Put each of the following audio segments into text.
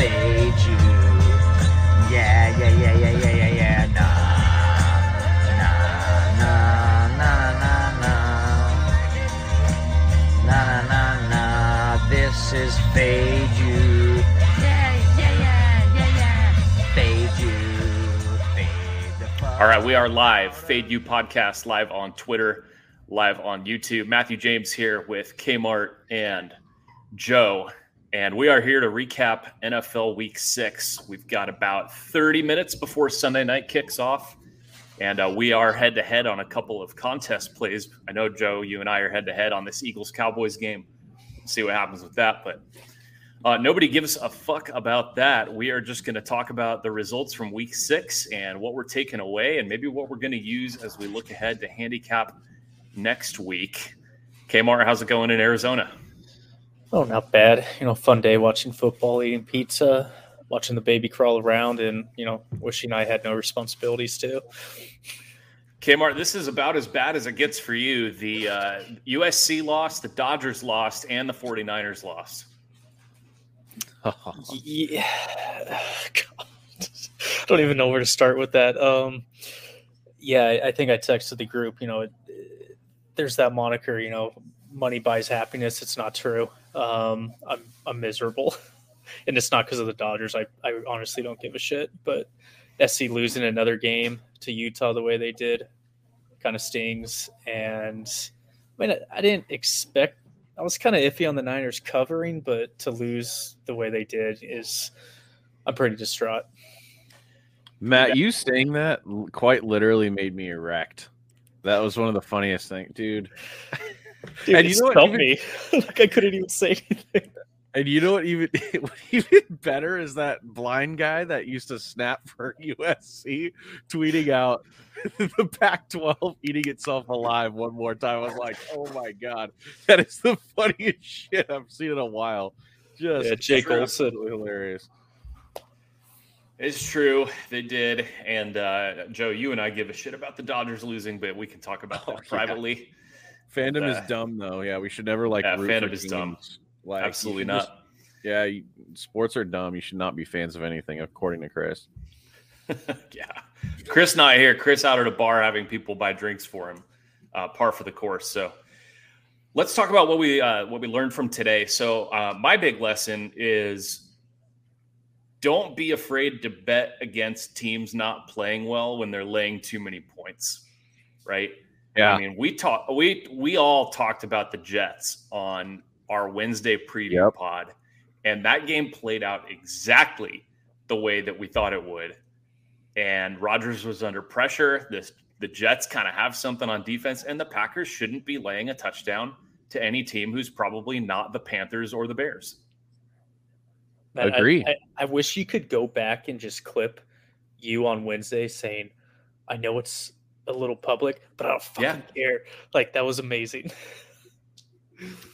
fade you. Yeah, yeah, yeah, yeah, yeah, yeah, yeah. Nah, nah, nah, nah, nah, nah. Nah, nah, nah, nah. This is fade you. Yeah, yeah, yeah, yeah, yeah. Fade you. Fade the All right, we are live. Fade You podcast live on Twitter, live on YouTube. Matthew James here with Kmart and Joe, and we are here to recap NFL Week Six. We've got about 30 minutes before Sunday night kicks off, and uh, we are head to head on a couple of contest plays. I know Joe, you and I are head to head on this Eagles Cowboys game. See what happens with that, but uh, nobody gives a fuck about that. We are just going to talk about the results from week six and what we're taking away, and maybe what we're going to use as we look ahead to handicap next week. Kmart, how's it going in Arizona? Oh, not bad. You know, fun day watching football, eating pizza, watching the baby crawl around, and you know, wishing I had no responsibilities too. Kmart, this is about as bad as it gets for you. The uh, USC lost, the Dodgers lost, and the 49ers lost. Yeah, God. I don't even know where to start with that. Um, yeah, I- think I texted the group. You know, it, there's that moniker. You know, money buys happiness. It's not true. Um, I'm I'm miserable, and it's not because of the Dodgers. I I honestly don't give a shit. But SC losing another game to Utah the way they did kind of stings. And I mean, I, I didn't expect. I was kind of iffy on the Niners covering, but to lose the way they did is, I'm pretty distraught. Matt, you saying that quite literally made me erect. That was one of the funniest things, dude. Dude, And you know what, even- me. like I couldn't even say anything. And you know what even what even better is that blind guy that used to snap for USC tweeting out the Pac-12 eating itself alive one more time. I was like, oh my god, that is the funniest shit I've seen in a while. Just Yeah, Jake Olson. absolutely hilarious. It's true, they did. And uh, Joe, you and I give a shit about the Dodgers losing, but we can talk about Oh, that yeah. Fandom Uh, is dumb though. Yeah, we should never like yeah, root fandom for is dumb. Like, Absolutely not. just- yeah, you, sports are dumb. You should not be fans of anything, according to Chris. yeah. Chris not here. Chris out at a bar having people buy drinks for him. Uh, par for the course. So let's talk about what we uh, what we learned from today. So uh, my big lesson is don't be afraid to bet against teams not playing well when they're laying too many points. Right. Yeah, I mean, we talked we we all talked about the Jets on our Wednesday preview Yep. pod, and that game played out exactly the way that we thought it would. And Rodgers was under pressure. This the Jets kind of have something on defense, and the Packers shouldn't be laying a touchdown to any team who's probably not the Panthers or the Bears. Man, I- Agree. I, I wish you could go back and just clip you on Wednesday saying, "I know it's a little public, but I don't fucking Yeah. care." Like that was amazing.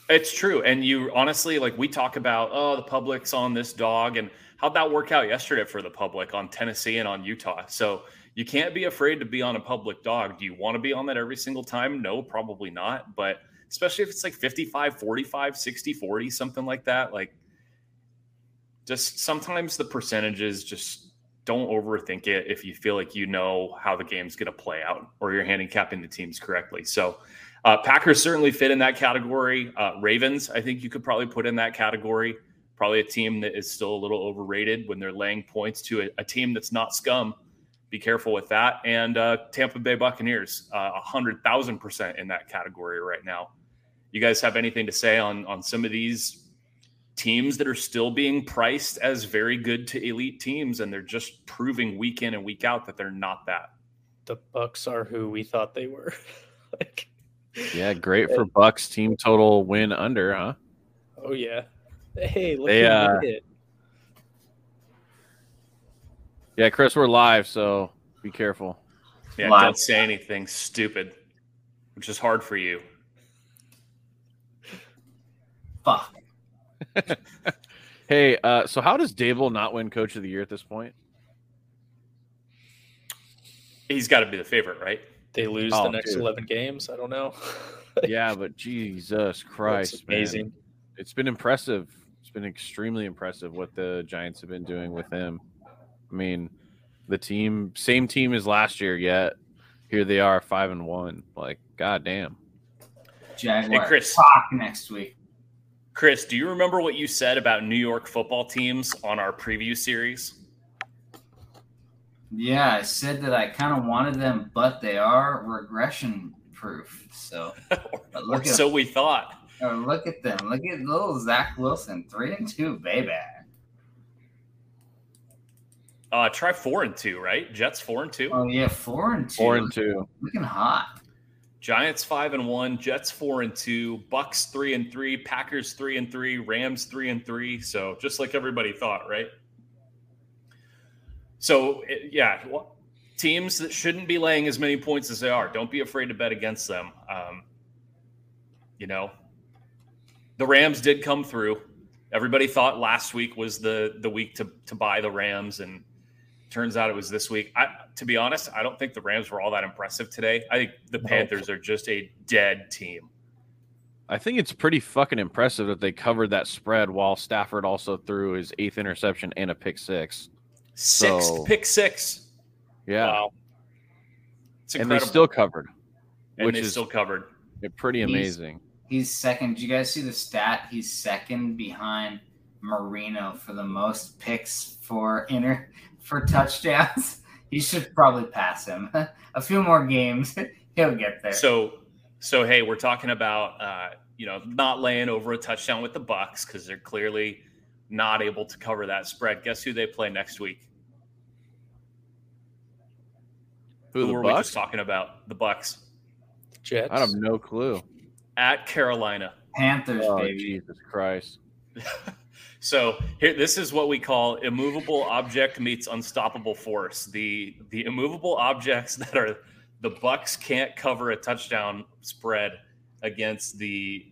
It's true. And you honestly, like we talk about, oh, the public's on this dog. And how'd that work out yesterday for the public on Tennessee and on Utah? So you can't be afraid to be on a public dog. Do you want to be on that every single time? No, probably not. But especially if it's like 55, 45, 60, 40, something like that, like just sometimes the percentages just don't overthink it if you feel like you know how the game's going to play out or you're handicapping the teams correctly. So, uh, Packers certainly fit in that category. Uh, Ravens, I think you could probably put in that category. Probably a team that is still a little overrated when they're laying points to a, a team that's not scum. Be careful with that. And uh, Tampa Bay Buccaneers, uh, a hundred thousand percent in that category right now. You guys have anything to say on on some of these teams that are still being priced as very good to elite teams, and they're just proving week in and week out that they're not that. The Bucks are who we thought they were. like, yeah, great for Bucks team total win under, huh? oh yeah. Hey, look They, uh, it. Yeah, Chris, we're live, so be careful. Yeah, Live. don't say anything stupid, which is hard for you. Fuck. Hey, uh, so how does Daboll not win Coach of the Year at this point? He's got to be the favorite, right? They lose Oh, the next dude. eleven games. I don't know. Yeah, but Jesus That's Christ, man. amazing. It's been impressive It's been extremely impressive what the Giants have been doing with him. I mean, the team, same team as last year, yet here they are, five and one. Like, goddamn. Jaguar Hey, Chris. talk next week. Chris, do you remember what you said about New York football teams on our preview series? Yeah, I said that I kind of wanted them, but they are regression proof. So or look at so we thought. oh, look at them. Look at little Zach Wilson, three and two, baby. Uh, try four and two, right? Jets four and two. Oh yeah, four and two. Four and two. Looking hot. Giants five and one, Jets four and two, Bucks three and three, Packers three and three, Rams three and three. So just like everybody thought, right? So yeah, teams that shouldn't be laying as many points as they are, don't be afraid to bet against them. Um, you know, the Rams did come through. Everybody thought last week was the the week to to buy the Rams, and turns out it was this week. I, to be honest, I don't think the Rams were all that impressive today. I think the No. Panthers are just a dead team. I think it's pretty fucking impressive that they covered that spread while Stafford also threw his eighth interception and a pick six. Sixth So- pick six. Yeah. Wow. It's and they still covered, and which they is still covered. pretty He's- amazing. He's second. Did you guys see the stat? He's second behind Marino for the most picks for inter for touchdowns. He should probably pass him. A few more games, he'll get there. So, so hey, we're talking about uh, you know not laying over a touchdown with the Bucks because they're clearly not able to cover that spread. Guess who they play next week? Who, the were we just talking about? The Bucks Jets. I have no clue. at Carolina. Panthers, Oh, baby. Jesus Christ. So here, this is what we call immovable object meets unstoppable force. The the immovable objects that are the Bucks can't cover a touchdown spread against the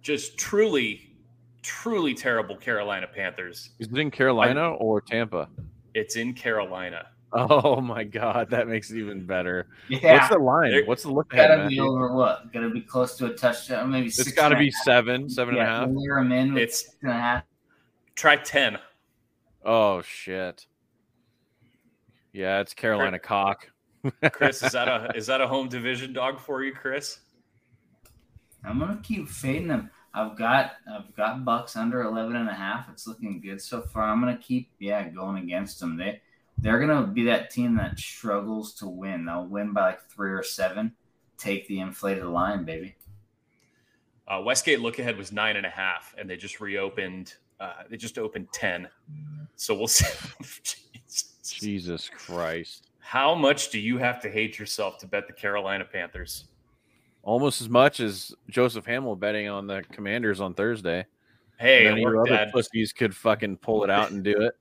just truly, truly terrible Carolina Panthers. Is it in Carolina or Tampa? It's in Carolina. Oh my God, that makes it even better. Yeah, What's the line? They're- What's the look ahead, gotta be Matthew? over what? Gotta be close to a touchdown, maybe. It's six got to be half. seven, seven and a half. Layer him in with It's six and a half. Try ten. Oh shit. Yeah, it's Carolina cock. Chris, is that a is that a home division dog for you, Chris? I'm gonna keep fading them. I've got I've got Bucks under 11 and a half. It's looking good so far. I'm gonna keep yeah going against them. They they're gonna be that team that struggles to win. They'll win by like three or seven. Take the inflated line, baby. Uh, Westgate look ahead was nine and a half, and they just reopened. Uh, they just opened ten, so we'll see. Jesus. Jesus Christ. How much do you have to hate yourself to bet the Carolina Panthers? Almost as much as Joseph Hamill betting on the Commanders on Thursday. Hey, None of it your other Dad. pussies could fucking pull it out and do it.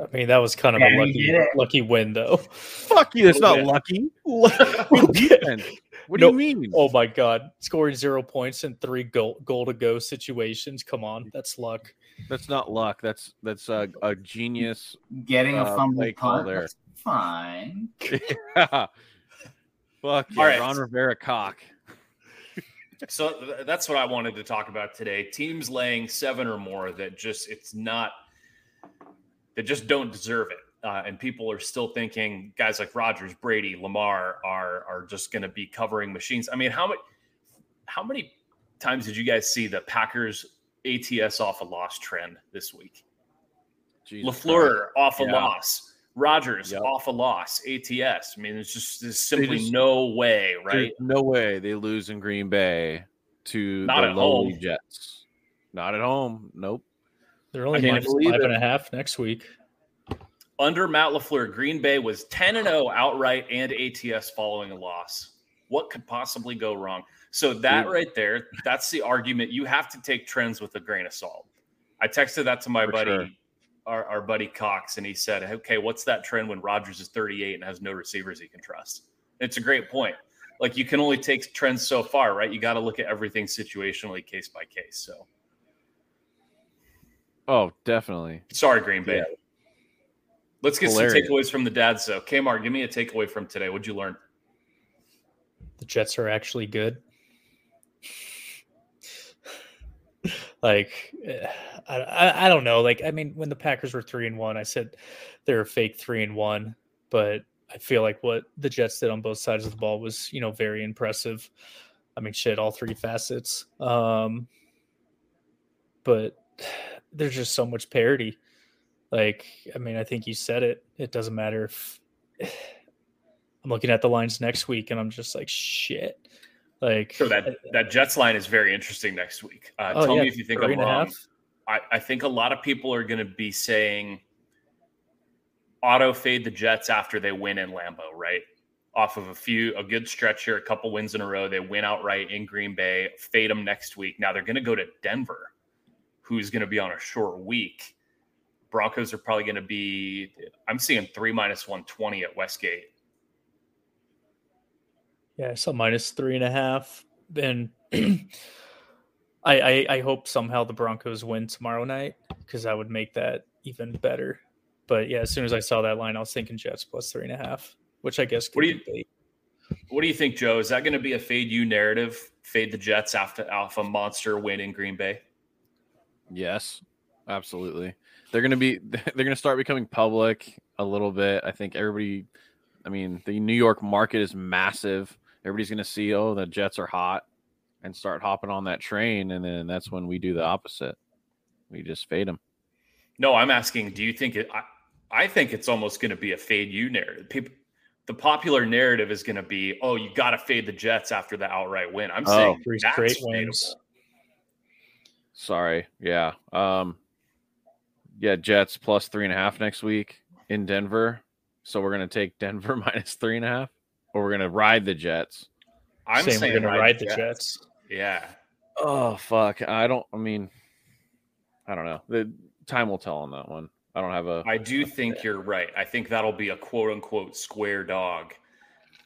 I mean, that was kind of Yeah, a lucky, lucky win, though. Fuck you. That's not Okay. lucky. What do No. you mean? Oh my God! Scoring zero points in three goal goal to go situations. Come on, that's luck. That's not luck. That's that's a, a genius. Getting a Uh, fumble call punt, there. that's fine. Fuck yeah, All right. Ron Rivera cock. So th- that's what I wanted to talk about today. Teams laying seven or more that just it's not that just don't deserve it. Uh, and people are still thinking guys like Rodgers, Brady, Lamar are are just going to be covering machines. I mean, how many how many times did you guys see the Packers ATS off a loss trend this week? Jesus Lafleur off a Yeah. loss. Rodgers Yep. off a loss. ATS. I mean, there's just there's simply just- no way, right? No way they lose in Green Bay to Not the at lowly home. Jets. Not at home. Nope. They're only can't five it. and a half next week. Under Matt LaFleur, Green Bay was 10 and 0 outright and ATS following a loss. What could possibly go wrong? So that Dude. right there, that's the argument. You have to take trends with a grain of salt. I texted that to my For buddy, sure. our, our buddy Cox, and he said, "Okay, what's that trend when Rodgers is 38 and has no receivers he can trust?" It's a great point. Like you can only take trends so far, right? You got to look at everything situationally, case by case. So Oh, definitely. sorry, Green Bay. Yeah. Let's get Hilarious. some takeaways from the dads, though. Kmart, give me a takeaway from today. What'd you learn? The Jets are actually good. Like, eh, I, I, I don't know. Like, I mean, when the Packers were three and one, I said they're a fake three and one, but I feel like what the Jets did on both sides of the ball was, you know, very impressive. I mean, shit, all three facets. Um, but there's just so much parity. Like, I mean, I think you said it. It doesn't matter if I'm looking at the lines next week and I'm just like, shit. Like, so that that Jets line is very interesting next week. Uh, oh, tell yeah, me if you think I'm wrong. I, I think a lot of people are going to be saying auto fade the Jets after they win in Lambeau, right? Off of a few, a good stretch here, a couple wins in a row. They win outright in Green Bay, fade them next week. Now they're going to go to Denver, who's going to be on a short week. Broncos are probably going to be, I'm seeing three minus 120 at Westgate. Yeah, so minus three and a half. And I, I, I hope somehow the Broncos win tomorrow night because that would make that even better. But yeah, as soon as I saw that line, I was thinking Jets plus three and a half, which I guess. What do you be. What do you think, Joe? Is that going to be a fade you narrative? Fade the Jets after alpha monster win in Green Bay? Yes, absolutely they're going to be they're going to start becoming public a little bit. I think everybody I mean, the New York market is massive. Everybody's going to see oh, the Jets are hot and start hopping on that train and then that's when we do the opposite. We just fade them. No, I'm asking, do you think it I, I think it's almost going to be a fade you narrative. People the popular narrative is going to be, oh, you got to fade the Jets after the outright win. I'm oh, saying three straight wins. Sorry, yeah. Um, yeah, Jets plus three and a half next week in Denver. So we're gonna take Denver minus three and a half, or we're gonna ride the Jets. I'm saying, saying we're gonna ride, the Jets. Jets. Yeah. Oh fuck! I don't. I mean, I don't know. The time will tell on that one. I don't have a. I do think you're right. I think that'll be a quote unquote square dog.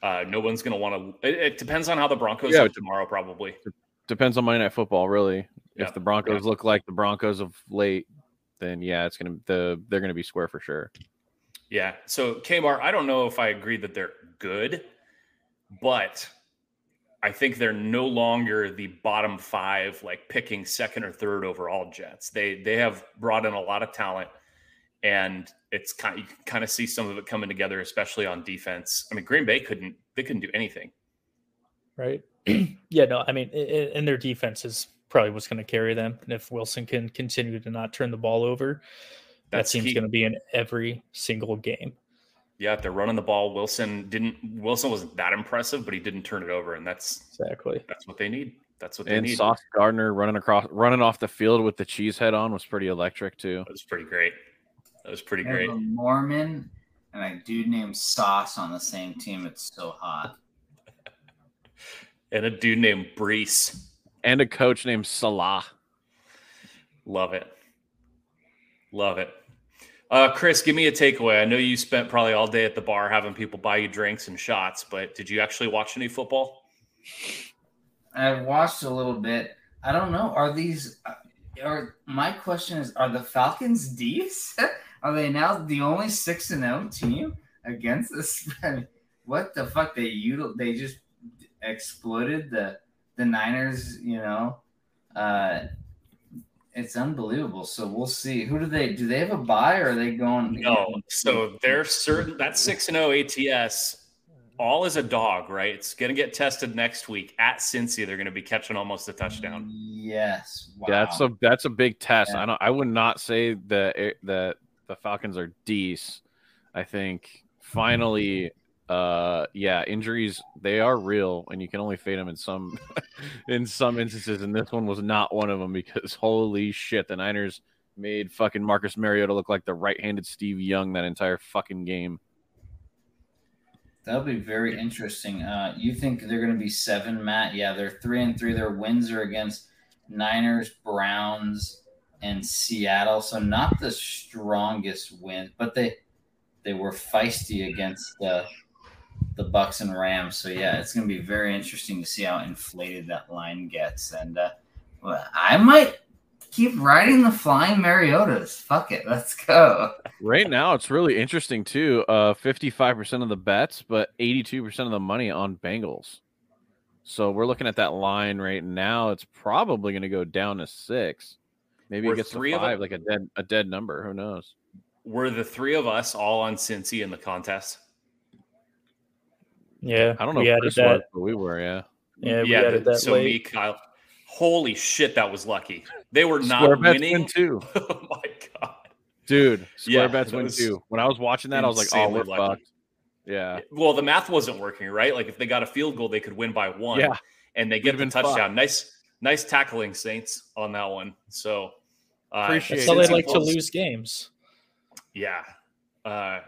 Uh, no one's going to want to. It, it, depends on how the Broncos yeah, look tomorrow, probably. Depends on Monday Night Football, really. If the Broncos yeah. look like the Broncos of late, then yeah, it's gonna the they're gonna be square for sure. Yeah. So Kmart, I don't know if I agree that they're good, but I think they're no longer the bottom five, like picking second or third overall Jets. They they have brought in a lot of talent, and it's kind of, you can kind of see some of it coming together, especially on defense. I mean, Green Bay couldn't they couldn't do anything. Right. yeah. No. I mean, and their defense is probably what's going to carry them. And if Wilson can continue to not turn the ball over, That's that seems going to be in every single game. Yeah, they're running the ball. Wilson didn't. Wilson wasn't that impressive, but he didn't turn it over, and that's exactly that's what they need. That's what they and need. Sauce Gardner running across, running off the field with the cheese head on was pretty electric too. That was pretty great. That was pretty great. A Mormon and a dude named Sauce on the same team. It's so hot. and a dude named Breece and a coach named Salah. Love it. Love it. Uh, Chris, give me a takeaway. I know you spent probably all day at the bar having people buy you drinks and shots, but did you actually watch any football? I watched a little bit. I don't know. Are these? Are my question is: Are the Falcons decent? Are they now the only six and zero oh team against this? what the fuck? They util- They just exploited the the Niners, you know, uh, it's unbelievable. So we'll see. Who do they do? They have a buy, or are they going? No. So they're certain that six and zero oh ATS. All is a dog, right? It's going to get tested next week at Cincy. They're going to be catching almost a touchdown. Yes, wow. that's a that's a big test. Yeah. I don't. I would not say that that the Falcons are decent. I think finally uh yeah injuries they are real and you can only fade them in some in some instances and this one was not one of them because holy shit the niners made fucking marcus mariota look like the right-handed steve young that entire fucking game. That'll be very interesting. Uh you think they're to be seven matt? Yeah they're three and three. Their wins are against niners browns and seattle so not the strongest win but they they were feisty against the the Bucks and Rams. So yeah, it's going to be very interesting to see how inflated that line gets. And uh, well, I might keep riding the flying Mariotas. Fuck it, let's go. Right now, it's really interesting too. Uh, fifty-five percent of the bets, but eighty-two percent of the money on Bengals. So we're looking at that line right now. It's probably going to go down to six. Maybe Were it gets three to of five, it- like a dead a dead number. Who knows? Were the three of us all on Cincy in the contest? Yeah, I don't know. We if added Chris that. was, but we were. Yeah. Yeah, we yeah. added that so late. me, Kyle. Holy shit, that was lucky. They were not Square bets winning. win too, oh my god. dude. Square Yeah, bets win was too. When I was watching that, I was like, oh, we're lucky. fucked. Yeah. Well, the math wasn't working, right? Like if they got a field goal, they could win by one. Yeah. And they We'd get have the touchdown. fucked. Nice, nice tackling, Saints, on that one. So uh, Appreciate That's it. how they Cincy like to lose games. Yeah. Uh,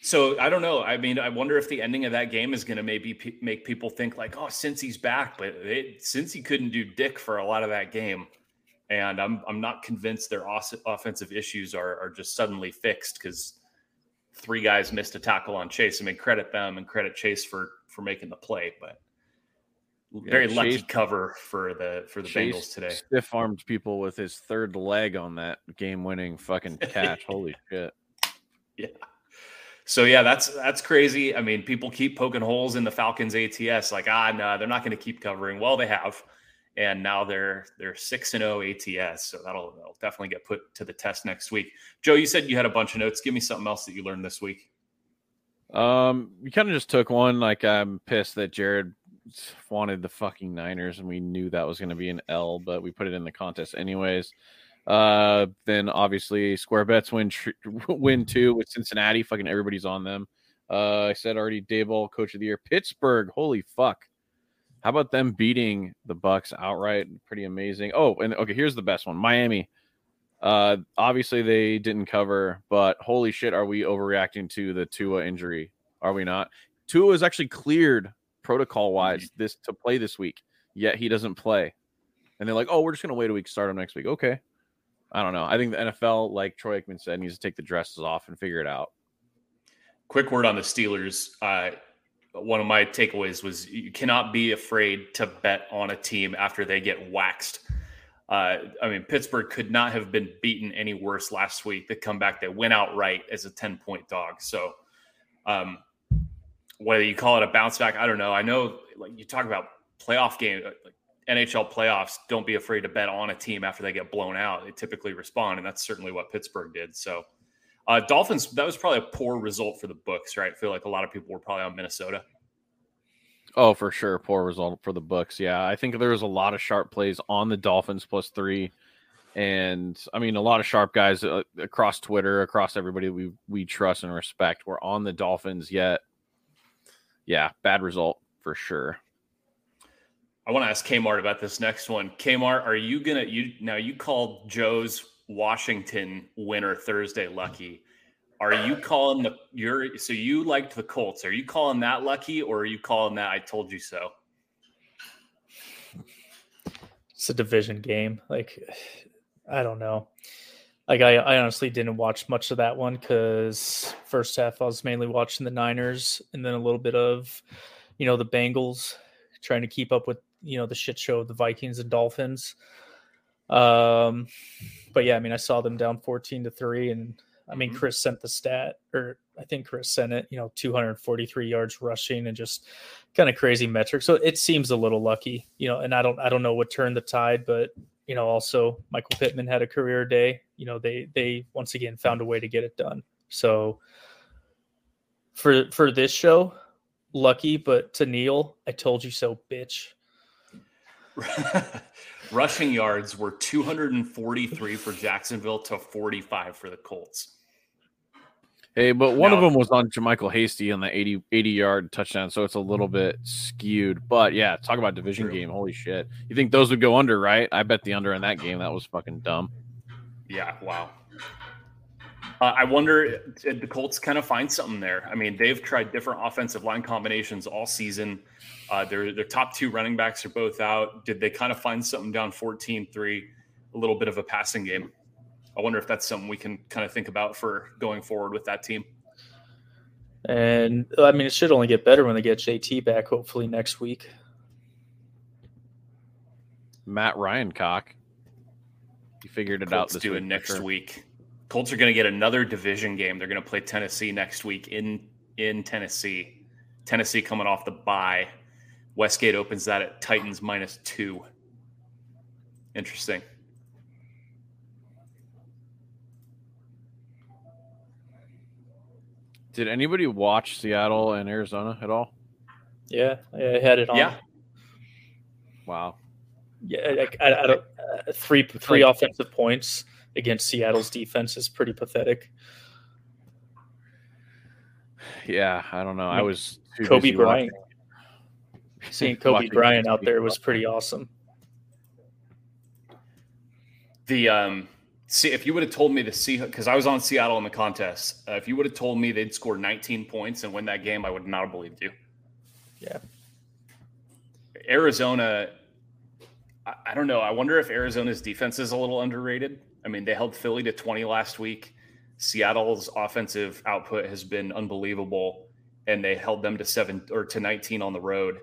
so I don't know. I mean, I wonder if the ending of that game is going to maybe pe- make people think like, oh, since he's back, but it, since he couldn't do dick for a lot of that game, and I'm I'm not convinced their os- offensive issues are are just suddenly fixed because three guys missed a tackle on Chase. I mean, credit them and credit Chase for for making the play, but very Yeah, lucky Chase- cover for the for the Bengals today. Stiff armed people with his third leg on that game winning fucking catch. Holy shit. So yeah, that's that's crazy. I mean, people keep poking holes in the Falcons ATS, like ah, no, they're not going to keep covering. Well, they have, and now they're they're six and zero ATS, so that'll, that'll definitely get put to the test next week. Joe, you said you had a bunch of notes. Give me something else that you learned this week. Um, we kind of just took one. Like, I'm pissed that Jared wanted the fucking Niners, and we knew that was going to be an L, but we put it in the contest anyways. Uh, then obviously Square Bets win tr- win two with Cincinnati. Fucking everybody's on them. Uh, I said already Daboll Coach of the Year. Pittsburgh, holy fuck! How about them beating the Bucks outright? Pretty amazing. Oh, and okay, here's the best one. Miami. Uh, obviously they didn't cover, but holy shit, are we overreacting to the Tua injury? Are we not? Tua is actually cleared protocol wise this to play this week, yet he doesn't play. And they're like, oh, we're just gonna wait a week, start him next week. Okay. I don't know. I think the NFL, like Troy Aikman said, needs to take the dresses off and figure it out. Quick word on the Steelers. Uh, one of my takeaways was you cannot be afraid to bet on a team after they get waxed. Uh, I mean, Pittsburgh could not have been beaten any worse last week. They come back, they went outright as a 10 point dog. So, um, whether you call it a bounce back, I don't know. I know, like, you talk about playoff game, uh, like NHL playoffs, don't be afraid to bet on a team after they get blown out. They typically respond, and that's certainly what Pittsburgh did. So, uh, Dolphins, that was probably a poor result for the books, right? I feel like a lot of people were probably on Minnesota. Oh, for sure. Poor result for the books. Yeah. I think there was a lot of sharp plays on the Dolphins plus three. And I mean, a lot of sharp guys uh, across Twitter, across everybody we, we trust and respect were on the Dolphins yet. Yeah. Bad result for sure. I want to ask Kmart about this next one. Kmart, are you gonna you now you called Joe's Washington winner Thursday lucky? Are you calling the your so you liked the Colts? Are you calling that lucky or are you calling that I told you so? It's a division game. Like, I don't know. Like, I, I honestly didn't watch much of that one because first half I was mainly watching the Niners and then a little bit of, you know, the Bengals trying to keep up with, you know, the shit show of the Vikings and Dolphins. Um, but yeah, I mean, I saw them down 14 to three and I mean, Mhm. Chris sent the stat, or I think Chris sent it, you know, 243 yards rushing and just kind of crazy metrics. So it seems a little lucky, you know, and I don't I don't know what turned the tide, but you know, also Michael Pittman had a career day. You know, they they once again found a way to get it done. So for for this show, lucky, but to Neil, I told you so, bitch. Rushing yards were 243 for Jacksonville to 45 for the Colts. Hey, but one of them was on JaMycal Hasty on the 80, 80 yard touchdown, so it's a little bit skewed. But yeah, talk about division True. game. Holy shit. You think those would go under, right? I bet the under in that game. That was fucking dumb. Yeah, wow. Uh, I wonder did the Colts kind of find something there. I mean, they've tried different offensive line combinations all season. Uh, their their top two running backs are both out. Did they kind of find something down 14-3, a little bit of a passing game? I wonder if that's something we can kind of think about for going forward with that team. And I mean, it should only get better when they get JT back, hopefully next week. Matt Ryan cock. He figured it out Colts this do week it next sure. week. Colts are going to get another division game. They're going to play Tennessee next week in in Tennessee. Tennessee coming off the bye. Westgate opens that at Titans minus two. Interesting. Did anybody watch Seattle and Arizona at all? Yeah, I had it on. Yeah. Wow. Yeah, I, I, I don't, uh, three three offensive points against Seattle's defense is pretty pathetic. Yeah, I don't know. I was too Kobe busy Bryant, watching- seeing Kobe watching Bryant out there was pretty awesome. The um, see if you would have told me the sea because I was on Seattle in the contest. Uh, if you would have told me they'd score 19 points and win that game, I would not have believed you. Yeah. Arizona, I, I don't know. I wonder if Arizona's defense is a little underrated. I mean, they held Philly to 20 last week. Seattle's offensive output has been unbelievable, and they held them to seven or to 19 on the road.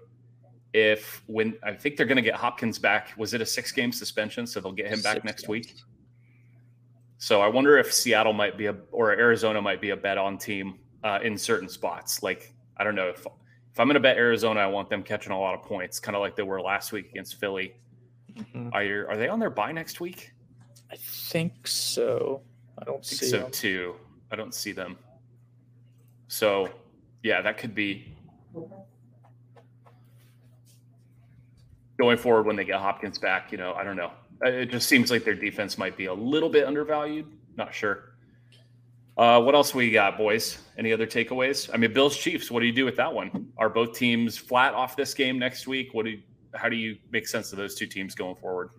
If when I think they're going to get Hopkins back, was it a six game suspension? So they'll get him back Six next games. week. So I wonder if Seattle might be a or Arizona might be a bet on team uh, in certain spots. Like I don't know if if I'm going to bet Arizona, I want them catching a lot of points, kind of like they were last week against Philly. Mhm. Are are they on their bye next week? I think so. I don't I think see so them. too. I don't see them. So, yeah, that could be going forward when they get Hopkins back. You know, I don't know. Uh, It just seems like their defense might be a little bit undervalued. Not sure. Uh, what else we got, boys? Any other takeaways? I mean, Bills Chiefs. What do you do with that one? Are both teams flat off this game next week? What do you, how do you make sense of those two teams going forward?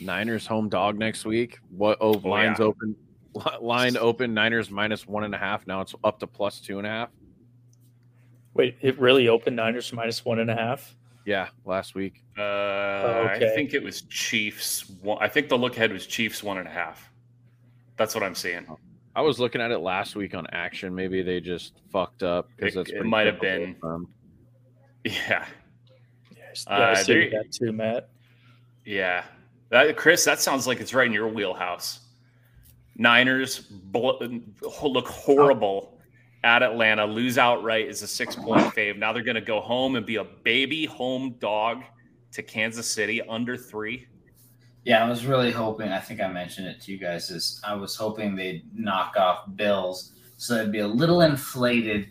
Niners home dog next week. What oh, Oh, lines yeah. open line open Niners minus one and a half. Now it's up to plus two and a half. Wait, it really opened Niners minus one and a half. Yeah, last week. Uh, I okay. think it was Chiefs. One, I think the look ahead was Chiefs one and a half. That's what I'm seeing. I was looking at it last week on action. Maybe they just fucked up because It- that's it might have been. of them. Yeah, Yeah, yeah, Uh, I see there- that too, Matt. yeah. That, Chris, that sounds like it's right in your wheelhouse. Niners bl- look horrible at Atlanta, lose outright as a six point fave. Now they're going to go home and be a baby home dog to Kansas City under three. Yeah, I was really hoping. I think I mentioned it to you guys. Is I was hoping they'd knock off Bills, so it'd be a little inflated.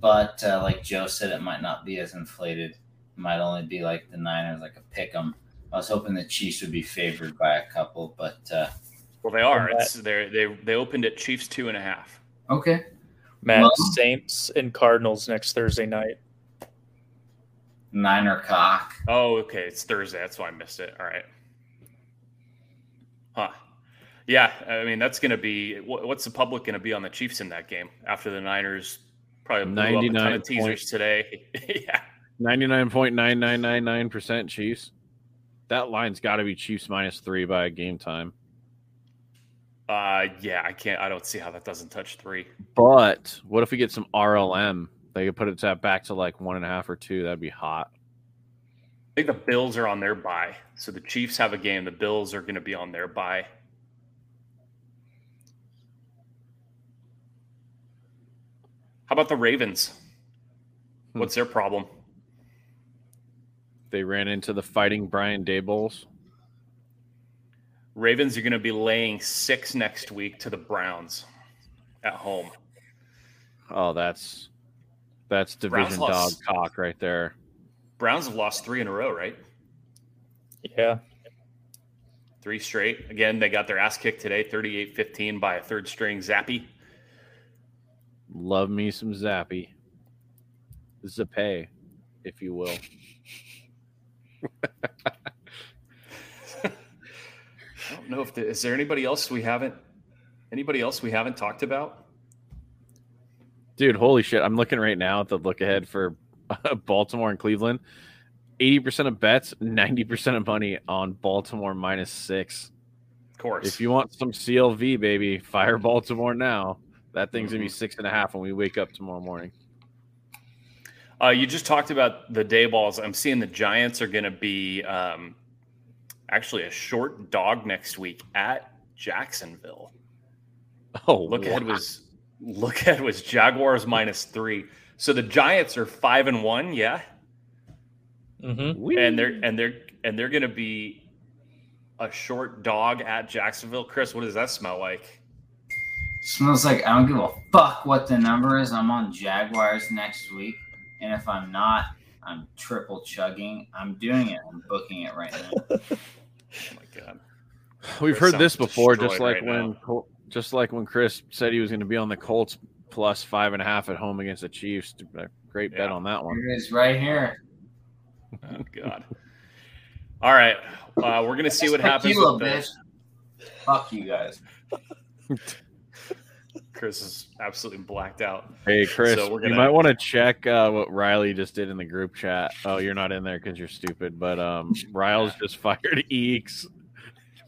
But uh, like Joe said, it might not be as inflated. It might only be like the Niners, like a pick 'em. I was hoping the Chiefs would be favored by a couple, but uh, Well, they are. It's they they they opened at Chiefs two and a half. okay. Matt, Well- Saints and Cardinals next Thursday night. Niner cock. Oh, okay. It's Thursday. That's why I missed it. All right. Huh. Yeah. I mean, that's going to be what's the public going to be on the Chiefs in that game after the Niners probably blew up a ton 99 of teasers today. yeah. Ninety nine point nine nine nine nine percent Chiefs. That line's got to be Chiefs minus three by game time. Uh, yeah. I can't. I don't see how that doesn't touch three. But what if we get some RLM? They could put it back to like one and a half or two. That'd be hot. I think the Bills are on their bye, so the Chiefs have a game. The Bills are going to be on their bye. How about the Ravens? Hmm. What's their problem? They ran into the fighting Brian Dabolls. Ravens are going to be laying six next week to the Browns at home. Oh, that's that's division dog cock right there. Browns have lost three in a row, right? Yeah, Three straight. Again, they got their ass kicked today, 38 15 by a third string Zappe. Love me some Zappe. Zapay, if you will. I don't know if the, is there anybody else we haven't anybody else we haven't talked about. Dude, holy shit. I'm looking right now at the look ahead for Baltimore and Cleveland. 80% of bets, 90% of money on Baltimore minus six. Of course. If you want some CLV, baby, fire Baltimore now. That thing's going to be Mhm. six and a half when we wake up tomorrow morning. Uh, you just talked about the day balls. I'm seeing the Giants are going to be um, actually a short dog next week at Jacksonville. Oh, Look ahead wow. was look ahead was Jaguars minus three. So the Giants are five and one, yeah, hmm and they're and they're and they're going to be a short dog at Jacksonville. Chris, what does that smell like? Smells like I don't give a fuck what the number is. I'm on Jaguars next week, and if I'm not, I'm triple chugging. I'm doing it. I'm booking it right now. Oh my god. We've Chris heard this before, just like right when now. Just like when Chris said he was going to be on the Colts plus five and a half at home against the Chiefs. A great bet on that one. Here it is, right here. Oh god. All right. Uh, we're gonna see what happens. Tequila, with the- Fuck you guys. Chris is absolutely blacked out. Hey, Chris, So we're you might want to check uh, what Riley just did in the group chat. Oh, you're not in there because you're stupid. But um, Riles just fired Eeks.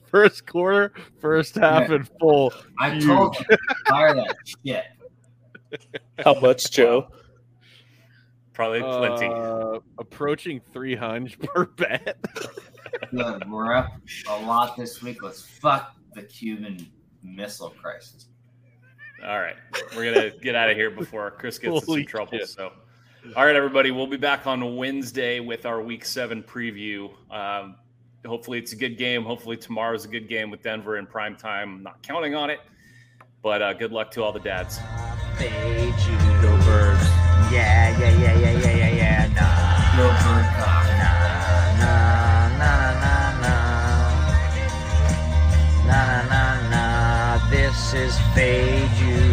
First quarter, first half, Yeah. and full. I Huge. told you, fire that shit. How much, Joe? Probably plenty. Uh, approaching 300 per bet. Good. We're up a lot this week. Let's fuck the Cuban Missile Crisis. All right. We're gonna get out of here before Chris gets in Holy some trouble. shit. So all right, everybody. We'll be back on Wednesday with our week seven preview. Um, hopefully it's a good game. Hopefully tomorrow's a good game with Denver in prime time. I'm not counting on it. But uh, good luck to all the dads. Go birds. Yeah, yeah, yeah, yeah, yeah, yeah, yeah. Nah, Go Birdcock. Is Fade You.